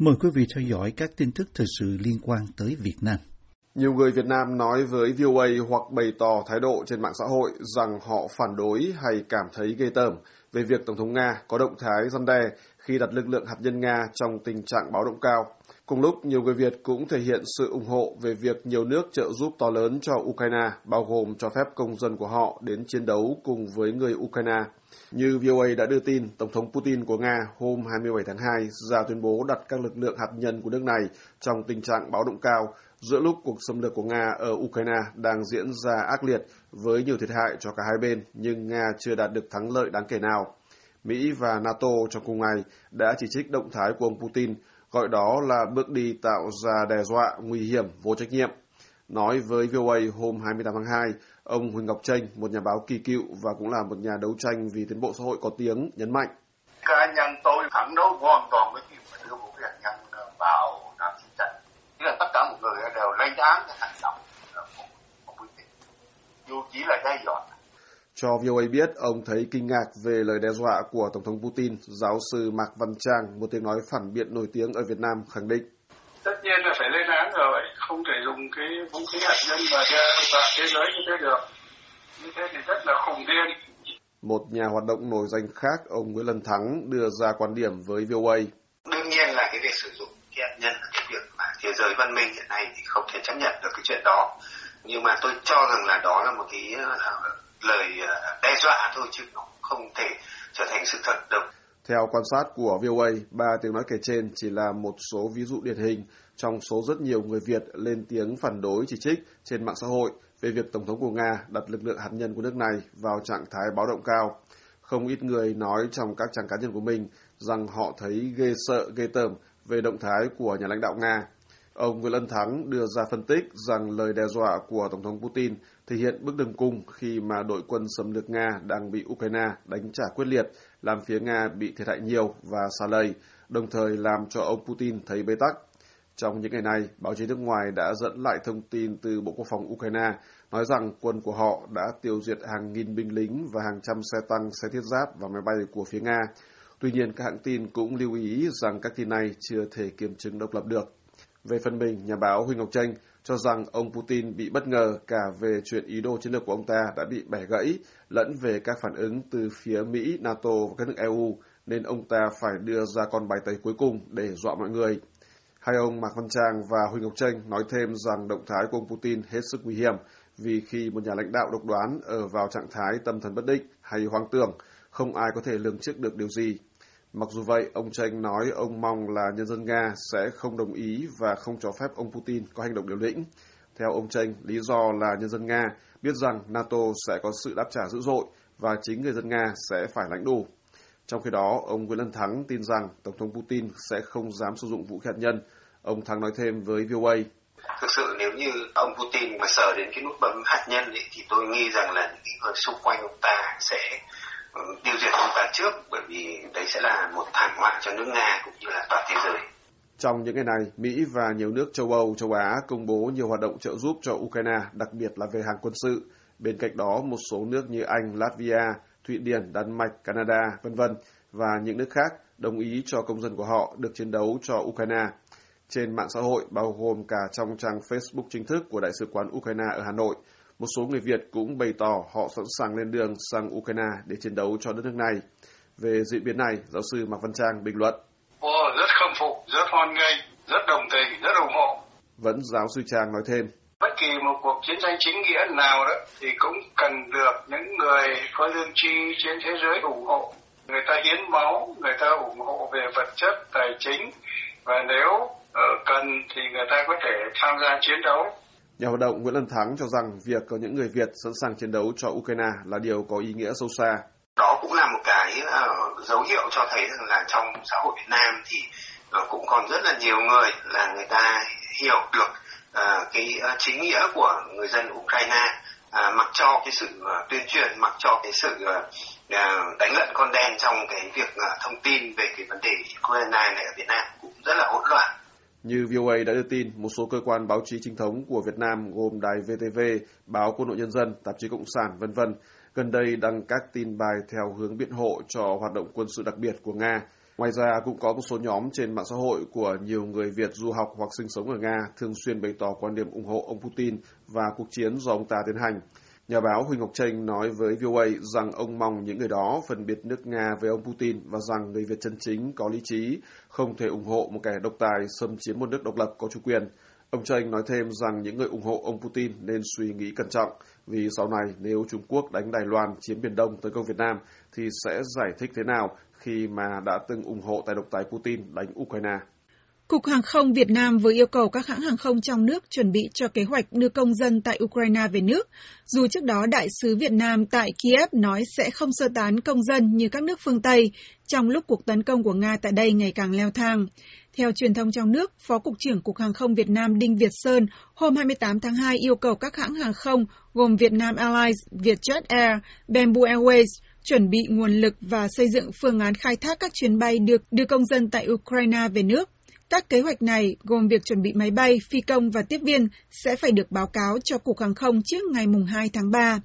Mời quý vị theo dõi các tin tức thời sự liên quan tới Việt Nam. Nhiều người Việt Nam nói với VOA hoặc bày tỏ thái độ trên mạng xã hội rằng họ phản đối hay cảm thấy ghê tởm về việc Tổng thống Nga có động thái răn đe khi đặt lực lượng hạt nhân Nga trong tình trạng báo động cao. Cùng lúc, nhiều người Việt cũng thể hiện sự ủng hộ về việc nhiều nước trợ giúp to lớn cho Ukraine, bao gồm cho phép công dân của họ đến chiến đấu cùng với người Ukraine. Như VOA đã đưa tin, Tổng thống Putin của Nga hôm 27 tháng 2 ra tuyên bố đặt các lực lượng hạt nhân của nước này trong tình trạng báo động cao giữa lúc cuộc xâm lược của Nga ở Ukraine đang diễn ra ác liệt với nhiều thiệt hại cho cả hai bên, nhưng Nga chưa đạt được thắng lợi đáng kể nào. Mỹ và NATO trong cùng ngày đã chỉ trích động thái của ông Putin, gọi đó là bước đi tạo ra đe dọa nguy hiểm vô trách nhiệm. Nói với VOA hôm 28 tháng 2, ông Huỳnh Ngọc Tranh, một nhà báo kỳ cựu và cũng là một nhà đấu tranh vì tiến bộ xã hội có tiếng, nhấn mạnh. Cá nhân tôi phản đối hoàn toàn với việc đưa một cái hạt nhân ờ, vào Nam chiến tranh. Nghĩa là tất cả mọi người đều lên án cái hành động ờ, của Putin, dù chỉ là đe dọa cho VOA biết ông thấy kinh ngạc về lời đe dọa của Tổng thống Putin, giáo sư Mạc Văn Trang, một tiếng nói phản biện nổi tiếng ở Việt Nam, khẳng định. Tất nhiên là phải lên án rồi, không thể dùng cái vũ khí hạt nhân và đe dọa thế giới như thế được. Như thế thì rất là khủng điên. Một nhà hoạt động nổi danh khác, ông Nguyễn Lân Thắng, đưa ra quan điểm với VOA. Đương nhiên là cái việc sử dụng vũ hạt nhân là cái việc mà thế giới văn minh hiện nay thì không thể chấp nhận được cái chuyện đó. Nhưng mà tôi cho rằng là đó là một cái lời à, đe dọa thôi chứ không thể trở thành sự thật được. Theo quan sát của VOA, ba tiếng nói kể trên chỉ là một số ví dụ điển hình trong số rất nhiều người Việt lên tiếng phản đối chỉ trích trên mạng xã hội về việc Tổng thống của Nga đặt lực lượng hạt nhân của nước này vào trạng thái báo động cao. Không ít người nói trong các trang cá nhân của mình rằng họ thấy ghê sợ, ghê tởm về động thái của nhà lãnh đạo Nga. Ông Nguyễn Lân Thắng đưa ra phân tích rằng lời đe dọa của Tổng thống Putin thể hiện bước đường cung khi mà đội quân xâm lược Nga đang bị Ukraine đánh trả quyết liệt, làm phía Nga bị thiệt hại nhiều và xa lầy, đồng thời làm cho ông Putin thấy bế tắc. Trong những ngày này, báo chí nước ngoài đã dẫn lại thông tin từ Bộ Quốc phòng Ukraine nói rằng quân của họ đã tiêu diệt hàng nghìn binh lính và hàng trăm xe tăng, xe thiết giáp và máy bay của phía Nga. Tuy nhiên, các hãng tin cũng lưu ý rằng các tin này chưa thể kiểm chứng độc lập được. Về phần mình, nhà báo Huỳnh Ngọc Tranh cho rằng ông Putin bị bất ngờ cả về chuyện ý đồ chiến lược của ông ta đã bị bẻ gãy, lẫn về các phản ứng từ phía Mỹ, NATO và các nước EU, nên ông ta phải đưa ra con bài tẩy cuối cùng để dọa mọi người. Hai ông Mạc Văn Trang và Huỳnh Ngọc Tranh nói thêm rằng động thái của ông Putin hết sức nguy hiểm vì khi một nhà lãnh đạo độc đoán ở vào trạng thái tâm thần bất định hay hoang tưởng, không ai có thể lường trước được điều gì. Mặc dù vậy, ông Tranh nói ông mong là nhân dân Nga sẽ không đồng ý và không cho phép ông Putin có hành động liều lĩnh. Theo ông Tranh, lý do là nhân dân Nga biết rằng NATO sẽ có sự đáp trả dữ dội và chính người dân Nga sẽ phải lãnh đủ. Trong khi đó, ông Nguyễn Lân Thắng tin rằng Tổng thống Putin sẽ không dám sử dụng vũ khí hạt nhân. Ông Thắng nói thêm với VOA. Thực sự nếu như ông Putin mà sờ đến cái nút bấm hạt nhân ấy, thì tôi nghi rằng là những người xung quanh ông ta sẽ tiêu diệt chúng ta trước bởi vì đấy sẽ là một thảm họa cho nước Nga cũng như là toàn thế giới. Trong những ngày này, Mỹ và nhiều nước châu Âu, châu Á công bố nhiều hoạt động trợ giúp cho Ukraine, đặc biệt là về hàng quân sự. Bên cạnh đó, một số nước như Anh, Latvia, Thụy Điển, Đan Mạch, Canada, vân vân và những nước khác đồng ý cho công dân của họ được chiến đấu cho Ukraine. Trên mạng xã hội, bao gồm cả trong trang Facebook chính thức của Đại sứ quán Ukraine ở Hà Nội, một số người Việt cũng bày tỏ họ sẵn sàng lên đường sang Ukraine để chiến đấu cho đất nước này. Về diễn biến này, giáo sư Mạc Văn Trang bình luận. Ồ, rất khâm phục, rất hoan nghênh, rất đồng tình, rất ủng hộ. Vẫn giáo sư Trang nói thêm. Bất kỳ một cuộc chiến tranh chính nghĩa nào đó thì cũng cần được những người có lương tri trên thế giới ủng hộ. Người ta hiến máu, người ta ủng hộ về vật chất, tài chính và nếu uh, cần thì người ta có thể tham gia chiến đấu Nhà hoạt động Nguyễn Lân Thắng cho rằng việc có những người Việt sẵn sàng chiến đấu cho Ukraine là điều có ý nghĩa sâu xa. Đó cũng là một cái uh, dấu hiệu cho thấy rằng là trong xã hội Việt Nam thì uh, cũng còn rất là nhiều người là người ta hiểu được uh, cái uh, chính nghĩa của người dân Ukraine uh, mặc cho cái sự uh, tuyên truyền, mặc cho cái sự uh, đánh lận con đen trong cái việc uh, thông tin về cái vấn đề Ukraine này ở Việt Nam cũng rất là. Như VOA đã đưa tin, một số cơ quan báo chí chính thống của Việt Nam gồm Đài VTV, Báo Quân đội Nhân dân, Tạp chí Cộng sản, vân vân gần đây đăng các tin bài theo hướng biện hộ cho hoạt động quân sự đặc biệt của Nga. Ngoài ra cũng có một số nhóm trên mạng xã hội của nhiều người Việt du học hoặc sinh sống ở Nga thường xuyên bày tỏ quan điểm ủng hộ ông Putin và cuộc chiến do ông ta tiến hành. Nhà báo Huỳnh Ngọc Tranh nói với VOA rằng ông mong những người đó phân biệt nước Nga với ông Putin và rằng người Việt chân chính có lý trí, không thể ủng hộ một kẻ độc tài xâm chiếm một nước độc lập có chủ quyền. Ông Tranh nói thêm rằng những người ủng hộ ông Putin nên suy nghĩ cẩn trọng vì sau này nếu Trung Quốc đánh Đài Loan chiếm Biển Đông tới công Việt Nam thì sẽ giải thích thế nào khi mà đã từng ủng hộ tài độc tài Putin đánh Ukraine. Cục Hàng không Việt Nam vừa yêu cầu các hãng hàng không trong nước chuẩn bị cho kế hoạch đưa công dân tại Ukraine về nước, dù trước đó Đại sứ Việt Nam tại Kiev nói sẽ không sơ tán công dân như các nước phương Tây trong lúc cuộc tấn công của Nga tại đây ngày càng leo thang. Theo truyền thông trong nước, Phó Cục trưởng Cục Hàng không Việt Nam Đinh Việt Sơn hôm 28 tháng 2 yêu cầu các hãng hàng không gồm Vietnam Airlines, Vietjet Air, Bamboo Airways chuẩn bị nguồn lực và xây dựng phương án khai thác các chuyến bay được đưa công dân tại Ukraine về nước. Các kế hoạch này gồm việc chuẩn bị máy bay, phi công và tiếp viên sẽ phải được báo cáo cho Cục Hàng không trước ngày 2 tháng 3.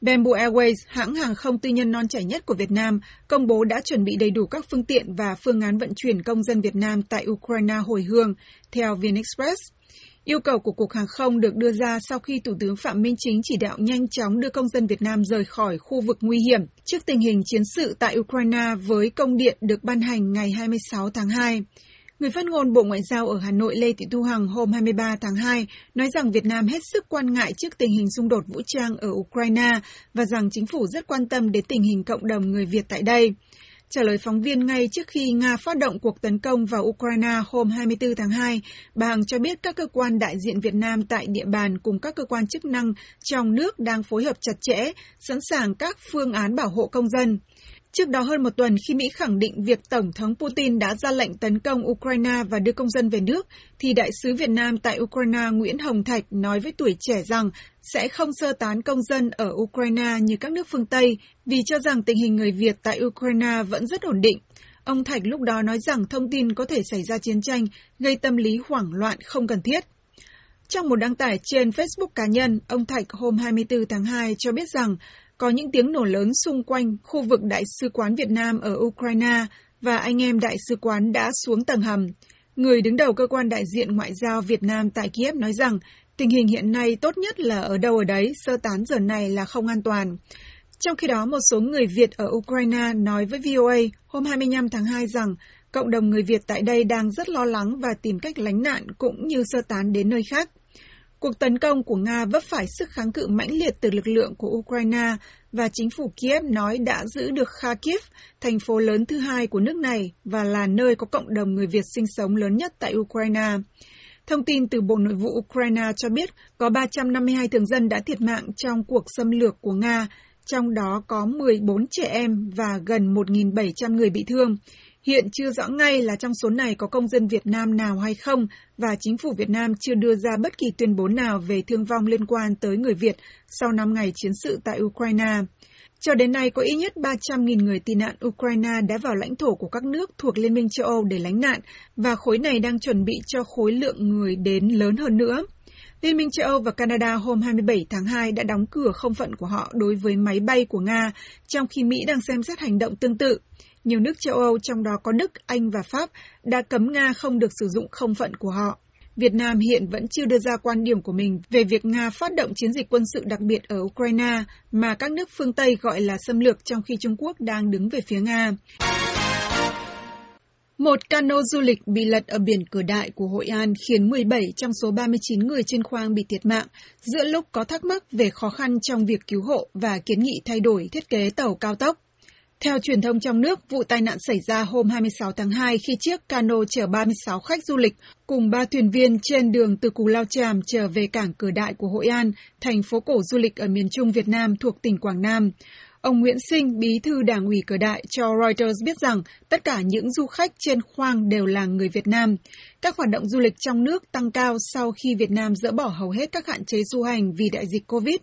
Bamboo Airways, hãng hàng không tư nhân non trẻ nhất của Việt Nam, công bố đã chuẩn bị đầy đủ các phương tiện và phương án vận chuyển công dân Việt Nam tại Ukraine hồi hương, theo VnExpress. Yêu cầu của Cục Hàng không được đưa ra sau khi Thủ tướng Phạm Minh Chính chỉ đạo nhanh chóng đưa công dân Việt Nam rời khỏi khu vực nguy hiểm trước tình hình chiến sự tại Ukraine với công điện được ban hành ngày 26 tháng 2. Người phát ngôn Bộ Ngoại giao ở Hà Nội Lê Thị Thu Hằng hôm 23 tháng 2 nói rằng Việt Nam hết sức quan ngại trước tình hình xung đột vũ trang ở Ukraine và rằng chính phủ rất quan tâm đến tình hình cộng đồng người Việt tại đây. Trả lời phóng viên ngay trước khi Nga phát động cuộc tấn công vào Ukraine hôm 24 tháng 2, bà Hằng cho biết các cơ quan đại diện Việt Nam tại địa bàn cùng các cơ quan chức năng trong nước đang phối hợp chặt chẽ, sẵn sàng các phương án bảo hộ công dân. Trước đó hơn một tuần khi Mỹ khẳng định việc Tổng thống Putin đã ra lệnh tấn công Ukraine và đưa công dân về nước, thì Đại sứ Việt Nam tại Ukraine Nguyễn Hồng Thạch nói với tuổi trẻ rằng sẽ không sơ tán công dân ở Ukraine như các nước phương Tây vì cho rằng tình hình người Việt tại Ukraine vẫn rất ổn định. Ông Thạch lúc đó nói rằng thông tin có thể xảy ra chiến tranh gây tâm lý hoảng loạn không cần thiết. Trong một đăng tải trên Facebook cá nhân, ông Thạch hôm 24 tháng 2 cho biết rằng có những tiếng nổ lớn xung quanh khu vực Đại sứ quán Việt Nam ở Ukraine và anh em Đại sứ quán đã xuống tầng hầm. Người đứng đầu cơ quan đại diện ngoại giao Việt Nam tại Kiev nói rằng tình hình hiện nay tốt nhất là ở đâu ở đấy, sơ tán giờ này là không an toàn. Trong khi đó, một số người Việt ở Ukraine nói với VOA hôm 25 tháng 2 rằng cộng đồng người Việt tại đây đang rất lo lắng và tìm cách lánh nạn cũng như sơ tán đến nơi khác. Cuộc tấn công của Nga vấp phải sức kháng cự mãnh liệt từ lực lượng của Ukraine và chính phủ Kiev nói đã giữ được Kharkiv, thành phố lớn thứ hai của nước này và là nơi có cộng đồng người Việt sinh sống lớn nhất tại Ukraine. Thông tin từ Bộ Nội vụ Ukraine cho biết có 352 thường dân đã thiệt mạng trong cuộc xâm lược của Nga, trong đó có 14 trẻ em và gần 1.700 người bị thương. Hiện chưa rõ ngay là trong số này có công dân Việt Nam nào hay không và chính phủ Việt Nam chưa đưa ra bất kỳ tuyên bố nào về thương vong liên quan tới người Việt sau 5 ngày chiến sự tại Ukraine. Cho đến nay, có ít nhất 300.000 người tị nạn Ukraine đã vào lãnh thổ của các nước thuộc Liên minh châu Âu để lánh nạn, và khối này đang chuẩn bị cho khối lượng người đến lớn hơn nữa. Liên minh châu Âu và Canada hôm 27 tháng 2 đã đóng cửa không phận của họ đối với máy bay của Nga, trong khi Mỹ đang xem xét hành động tương tự. Nhiều nước châu Âu, trong đó có Đức, Anh và Pháp, đã cấm Nga không được sử dụng không phận của họ. Việt Nam hiện vẫn chưa đưa ra quan điểm của mình về việc Nga phát động chiến dịch quân sự đặc biệt ở Ukraine mà các nước phương Tây gọi là xâm lược trong khi Trung Quốc đang đứng về phía Nga. Một cano du lịch bị lật ở biển Cửa Đại của Hội An khiến 17 trong số 39 người trên khoang bị thiệt mạng, giữa lúc có thắc mắc về khó khăn trong việc cứu hộ và kiến nghị thay đổi thiết kế tàu cao tốc. Theo truyền thông trong nước, vụ tai nạn xảy ra hôm 26 tháng 2 khi chiếc cano chở 36 khách du lịch cùng ba thuyền viên trên đường từ Cù Lao Tràm trở về cảng Cửa Đại của Hội An, thành phố cổ du lịch ở miền Trung Việt Nam thuộc tỉnh Quảng Nam. Ông Nguyễn Sinh, bí thư đảng ủy Cửa Đại cho Reuters biết rằng tất cả những du khách trên khoang đều là người Việt Nam. Các hoạt động du lịch trong nước tăng cao sau khi Việt Nam dỡ bỏ hầu hết các hạn chế du hành vì đại dịch COVID.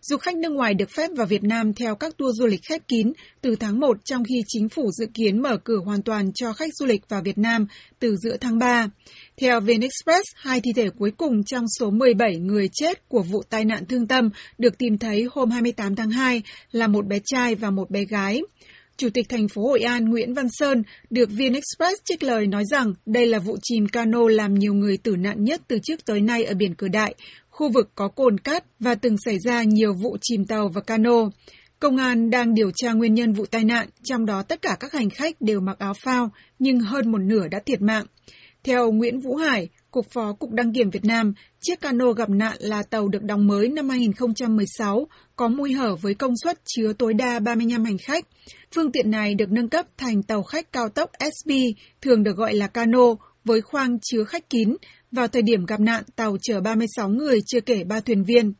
Du khách nước ngoài được phép vào Việt Nam theo các tour du lịch khép kín từ tháng 1 trong khi chính phủ dự kiến mở cửa hoàn toàn cho khách du lịch vào Việt Nam từ giữa tháng 3. Theo VnExpress, hai thi thể cuối cùng trong số 17 người chết của vụ tai nạn thương tâm được tìm thấy hôm 28 tháng 2 là một bé trai và một bé gái. Chủ tịch thành phố Hội An Nguyễn Văn Sơn được VnExpress trích lời nói rằng đây là vụ chìm cano làm nhiều người tử nạn nhất từ trước tới nay ở biển Cửa Đại, khu vực có cồn cát và từng xảy ra nhiều vụ chìm tàu và cano. Công an đang điều tra nguyên nhân vụ tai nạn, trong đó tất cả các hành khách đều mặc áo phao, nhưng hơn một nửa đã thiệt mạng. Theo Nguyễn Vũ Hải, Cục Phó Cục Đăng kiểm Việt Nam, chiếc cano gặp nạn là tàu được đóng mới năm 2016, có mui hở với công suất chứa tối đa 35 hành khách. Phương tiện này được nâng cấp thành tàu khách cao tốc SB, thường được gọi là cano, với khoang chứa khách kín. Vào thời điểm gặp nạn, tàu chở 36 người chưa kể 3 thuyền viên.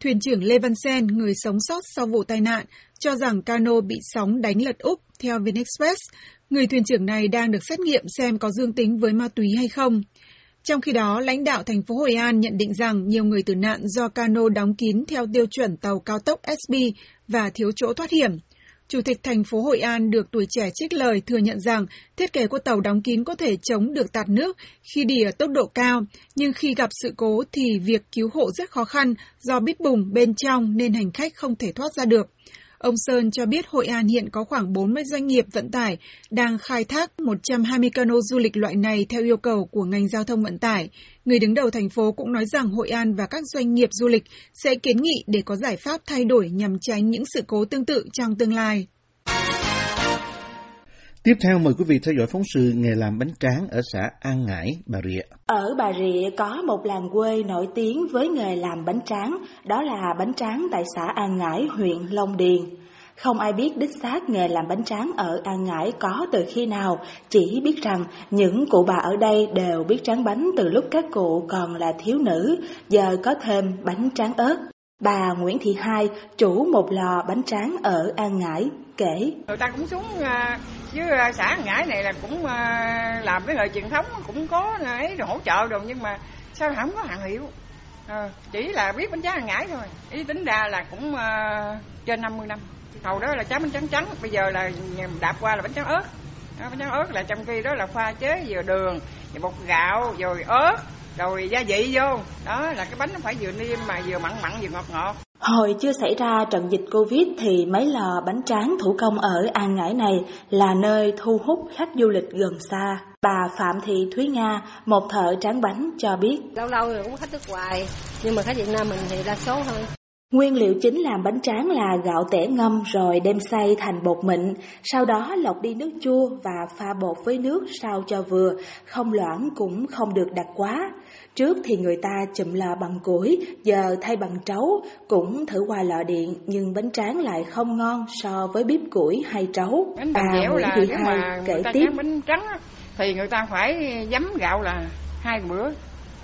Thuyền trưởng Lê Văn Sen, người sống sót sau vụ tai nạn, cho rằng cano bị sóng đánh lật úp theo VnExpress. Người thuyền trưởng này đang được xét nghiệm xem có dương tính với ma túy hay không. Trong khi đó, lãnh đạo thành phố Hội An nhận định rằng nhiều người tử nạn do cano đóng kín theo tiêu chuẩn tàu cao tốc SB và thiếu chỗ thoát hiểm. Chủ tịch thành phố Hội An được tuổi trẻ trích lời thừa nhận rằng thiết kế của tàu đóng kín có thể chống được tạt nước khi đi ở tốc độ cao, nhưng khi gặp sự cố thì việc cứu hộ rất khó khăn do bít bùng bên trong nên hành khách không thể thoát ra được. Ông Sơn cho biết Hội An hiện có khoảng 40 doanh nghiệp vận tải đang khai thác 120 cano du lịch loại này theo yêu cầu của ngành giao thông vận tải. Người đứng đầu thành phố cũng nói rằng Hội An và các doanh nghiệp du lịch sẽ kiến nghị để có giải pháp thay đổi nhằm tránh những sự cố tương tự trong tương lai. Tiếp theo mời quý vị theo dõi phóng sự nghề làm bánh tráng ở xã An Ngãi, Bà Rịa. Ở Bà Rịa có một làng quê nổi tiếng với nghề làm bánh tráng, đó là bánh tráng tại xã An Ngãi, huyện Long Điền. Không ai biết đích xác nghề làm bánh tráng ở An Ngãi có từ khi nào, chỉ biết rằng những cụ bà ở đây đều biết tráng bánh từ lúc các cụ còn là thiếu nữ, giờ có thêm bánh tráng ớt. Bà Nguyễn Thị Hai, chủ một lò bánh tráng ở An Ngãi, kể. Người ta cũng xuống à, với à, xã An Ngãi này là cũng à, làm cái nghề truyền thống, cũng có ấy hỗ trợ rồi nhưng mà sao không có hàng hiệu. À, chỉ là biết bánh tráng An Ngãi thôi. Ý tính ra là cũng trên 50 năm. Hầu đó là cháo bánh trắng trắng, bây giờ là đạp qua là bánh tráng ớt. Bánh tráng ớt là trong khi đó là pha chế vừa đường, vừa bột gạo, rồi ớt, rồi gia vị vô. Đó là cái bánh nó phải vừa niêm mà vừa mặn mặn vừa ngọt ngọt. Hồi chưa xảy ra trận dịch Covid thì mấy lò bánh tráng thủ công ở An Ngãi này là nơi thu hút khách du lịch gần xa. Bà Phạm Thị Thúy Nga, một thợ tráng bánh cho biết. Lâu lâu rồi cũng khách nước ngoài, nhưng mà khách Việt Nam mình thì đa số thôi. Nguyên liệu chính làm bánh tráng là gạo tẻ ngâm rồi đem xay thành bột mịn, sau đó lọc đi nước chua và pha bột với nước sao cho vừa, không loãng cũng không được đặc quá. Trước thì người ta chụm lò bằng củi, giờ thay bằng trấu, cũng thử qua lò điện nhưng bánh tráng lại không ngon so với bếp củi hay trấu. Bánh bà Nguyễn Thị Hai kể tiếp. Bánh trắng thì người ta phải giấm gạo là hai bữa. Người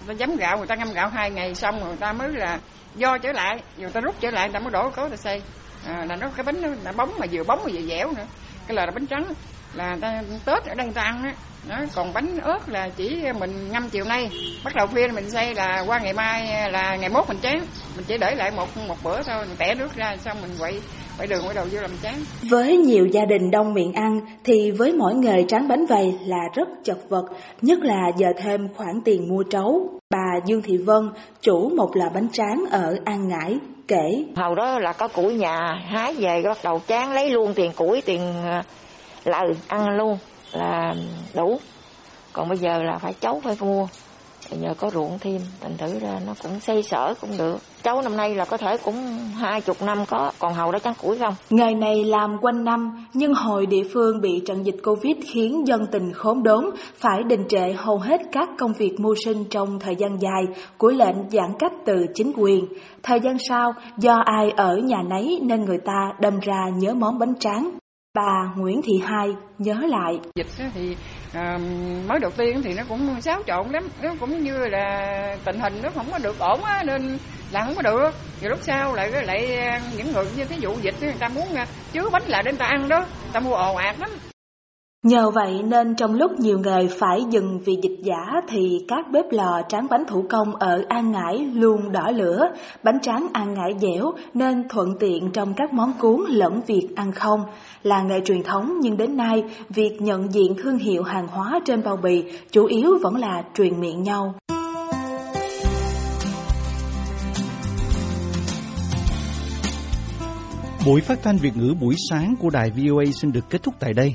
ta giấm gạo, người ta ngâm gạo hai ngày xong người ta mới là do trở lại người ta rút trở lại người ta mới đổ cố ta xây à, là nó cái bánh nó, nó bóng mà vừa bóng mà vừa dẻo nữa cái là, là bánh trắng là ta tết ở đây người ta ăn á đó, còn bánh ớt là chỉ mình ngâm chiều nay. Bắt đầu khuya mình xay là qua ngày mai là ngày mốt mình chén mình chỉ để lại một một bữa thôi mình tẻ nước ra xong mình quậy quậy đường quậy đầu vô làm chán. Với nhiều gia đình đông miệng ăn thì với mỗi nghề tráng bánh vầy là rất chật vật nhất là giờ thêm khoản tiền mua trấu. Bà Dương Thị Vân chủ một lò bánh tráng ở An Ngãi kể. Hầu đó là có củi nhà hái về bắt đầu chán lấy luôn tiền củi tiền lời ăn luôn là đủ. Còn bây giờ là phải cháu phải mua. Nhờ có ruộng thêm, thành thử ra nó cũng xây sở cũng được. Cháu năm nay là có thể cũng hai chục năm có, còn hầu đó chắc củi không? Ngày này làm quanh năm, nhưng hồi địa phương bị trận dịch covid khiến dân tình khốn đốn, phải đình trệ hầu hết các công việc mưu sinh trong thời gian dài của lệnh giãn cách từ chính quyền. Thời gian sau, do ai ở nhà nấy nên người ta đâm ra nhớ món bánh tráng. Bà Nguyễn Thị Hai nhớ lại. Dịch thì à, mới đầu tiên thì nó cũng xáo trộn lắm, nó cũng như là tình hình nó không có được ổn á nên là không có được. Rồi lúc sau lại lại ờ, những người như cái vụ dịch người ta muốn ờ, chứa bánh lại để người ta ăn đó, người ta mua ồ ạt lắm. Nhờ vậy nên trong lúc nhiều nghề phải dừng vì dịch giả thì các bếp lò tráng bánh thủ công ở An Ngãi luôn đỏ lửa, bánh tráng An Ngãi dẻo nên thuận tiện trong các món cuốn lẫn việc ăn không. Là nghề truyền thống nhưng đến nay việc nhận diện thương hiệu hàng hóa trên bao bì chủ yếu vẫn là truyền miệng nhau. Buổi phát thanh Việt ngữ buổi sáng của đài VOA xin được kết thúc tại đây.